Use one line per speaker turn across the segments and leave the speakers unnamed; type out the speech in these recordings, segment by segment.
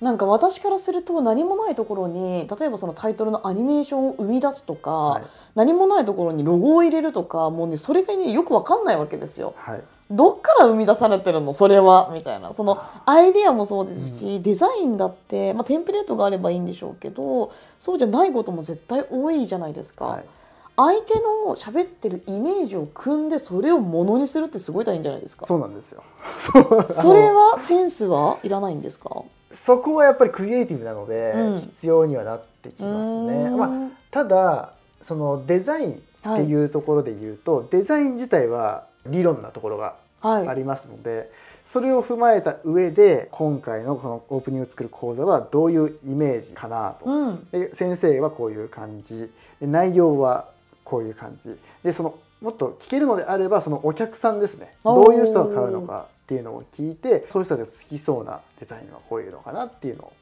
なんか私からすると何もないところに例えばそのタイトルのアニメーションを生み出すとか、はい、何もないところにロゴを入れるとかもうねそれがねよくわかんないわけですよ。はい。どっから生み出されてるのそれは？みたいな。そのアイデアもそうですし、うん、デザインだって、まあ、テンプレートがあればいいんでしょうけどそうじゃないことも絶対多いじゃないですか。はい相手の喋ってるイメージを組んでそれをものにするってすごい大変じゃないですか。
そうなんですよ。
それはセンスはいらないんですか？
そこはやっぱりクリエイティブなので、必要にはなってきますね、まあ、ただそのデザインっていうところで言うと、はい、デザイン自体は理論なところがありますので、はい、それを踏まえた上で今回のこのオープニングを作る講座はどういうイメージかなと、うん、で先生はこういう感じ。内容はこういう感じ。でそのもっと聞けるのであればそのお客さんですね。どういう人が買うのかっていうのを聞いてそういう人たちが好きそうなデザインはこういうのかなっていうのを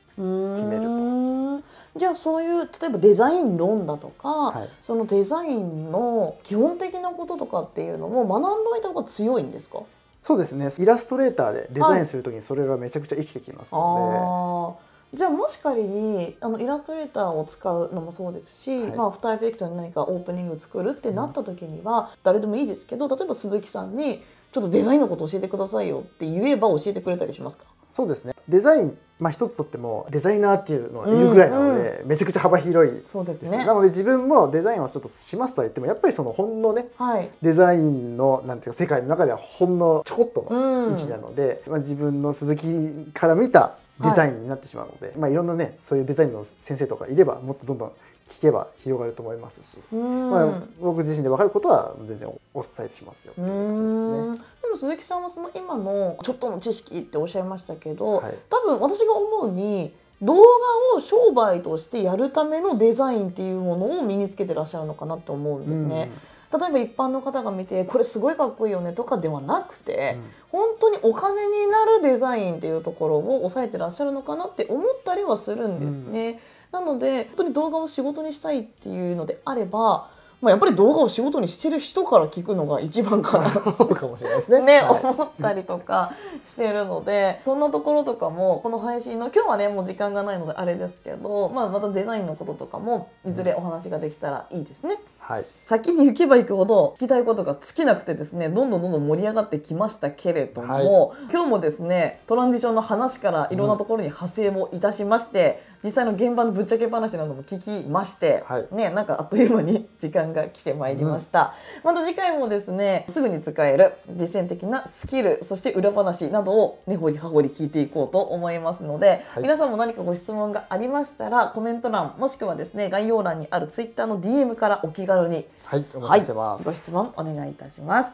決めると。
じゃあそういう例えばデザイン論だとか、はい、そのデザインの基本的なこととかっていうのも学んでおいた方が強いんですか？
そうですね。イラストレーターでデザインする時にそれがめちゃくちゃ生きてきますの
で。はいじゃあもし仮にあのイラストレーターを使うのもそうですし、はい、まあ、アフターエフェクトに何かオープニング作るってなった時には、うん、誰でもいいですけど例えば鈴木さんにちょっとデザインのこと教えてくださいよって言えば教えてくれたりしますか？
そうですね。デザイン、まあ、一つとってもデザイナーっていうのはいるぐらいなので、うん。うん、めちゃくちゃ幅広い
そうですね。
なので自分もデザインをちょっとしますとは言ってもやっぱりそのほんのね、はい、デザインのなんていうか世界の中ではほんのちょこっとの位置なので、うん、まあ、自分の鈴木から見たデザインになってしまうので、はいまあ、いろんなねそういうデザインの先生とかいればもっとどんどん聞けば広がると思いますし、まあ、僕自身で分かることは全然お伝えしますよ、ね、でも
鈴木さんはその今のちょっとの知識っておっしゃいましたけど、はい、多分私が思うに動画を商売としてやるためのデザインっていうものを身につけてらっしゃるのかなと思うんですね。例えば一般の方が見てこれすごいかっこいいよねとかではなくて、うん、本当にお金になるデザインっていうところを抑えてらっしゃるのかなって思ったりはするんですね。うん、なので本当に動画を仕事にしたいっていうのであればまあ、やっぱり動画を仕事にしてる人から聞くのが一番かな
かもしれないですね。
ね、はい、思ったりとかしてるのでそんなところとかもこの配信の今日はねもう時間がないのであれですけど、まあ、またデザインのこととかもいずれお話ができたらいいですね。はい、先に行けば行くほど聞きたいことが尽きなくてですねどんどんどんどん盛り上がってきましたけれども、はい、今日もですねトランジションの話からいろんなところに派生をいたしまして、うん、実際の現場のぶっちゃけ話なども聞きまして、はい、ねなんかあっという間に時間が来てまいりました、うん、また次回もですねすぐに使える実践的なスキルそして裏話などを根掘り葉掘り聞いていこうと思いますので、皆さんも何かご質問がありましたらコメント欄もしくはですね概要欄にある Twitter の DM からお気軽軽に
はいお待ちしてます、
はい、ご質問お願いいたします。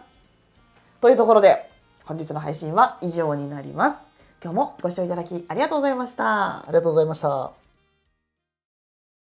というところで本日の配信は以上になります今日もご視聴いただきありがとうございました。
ありがとうございました。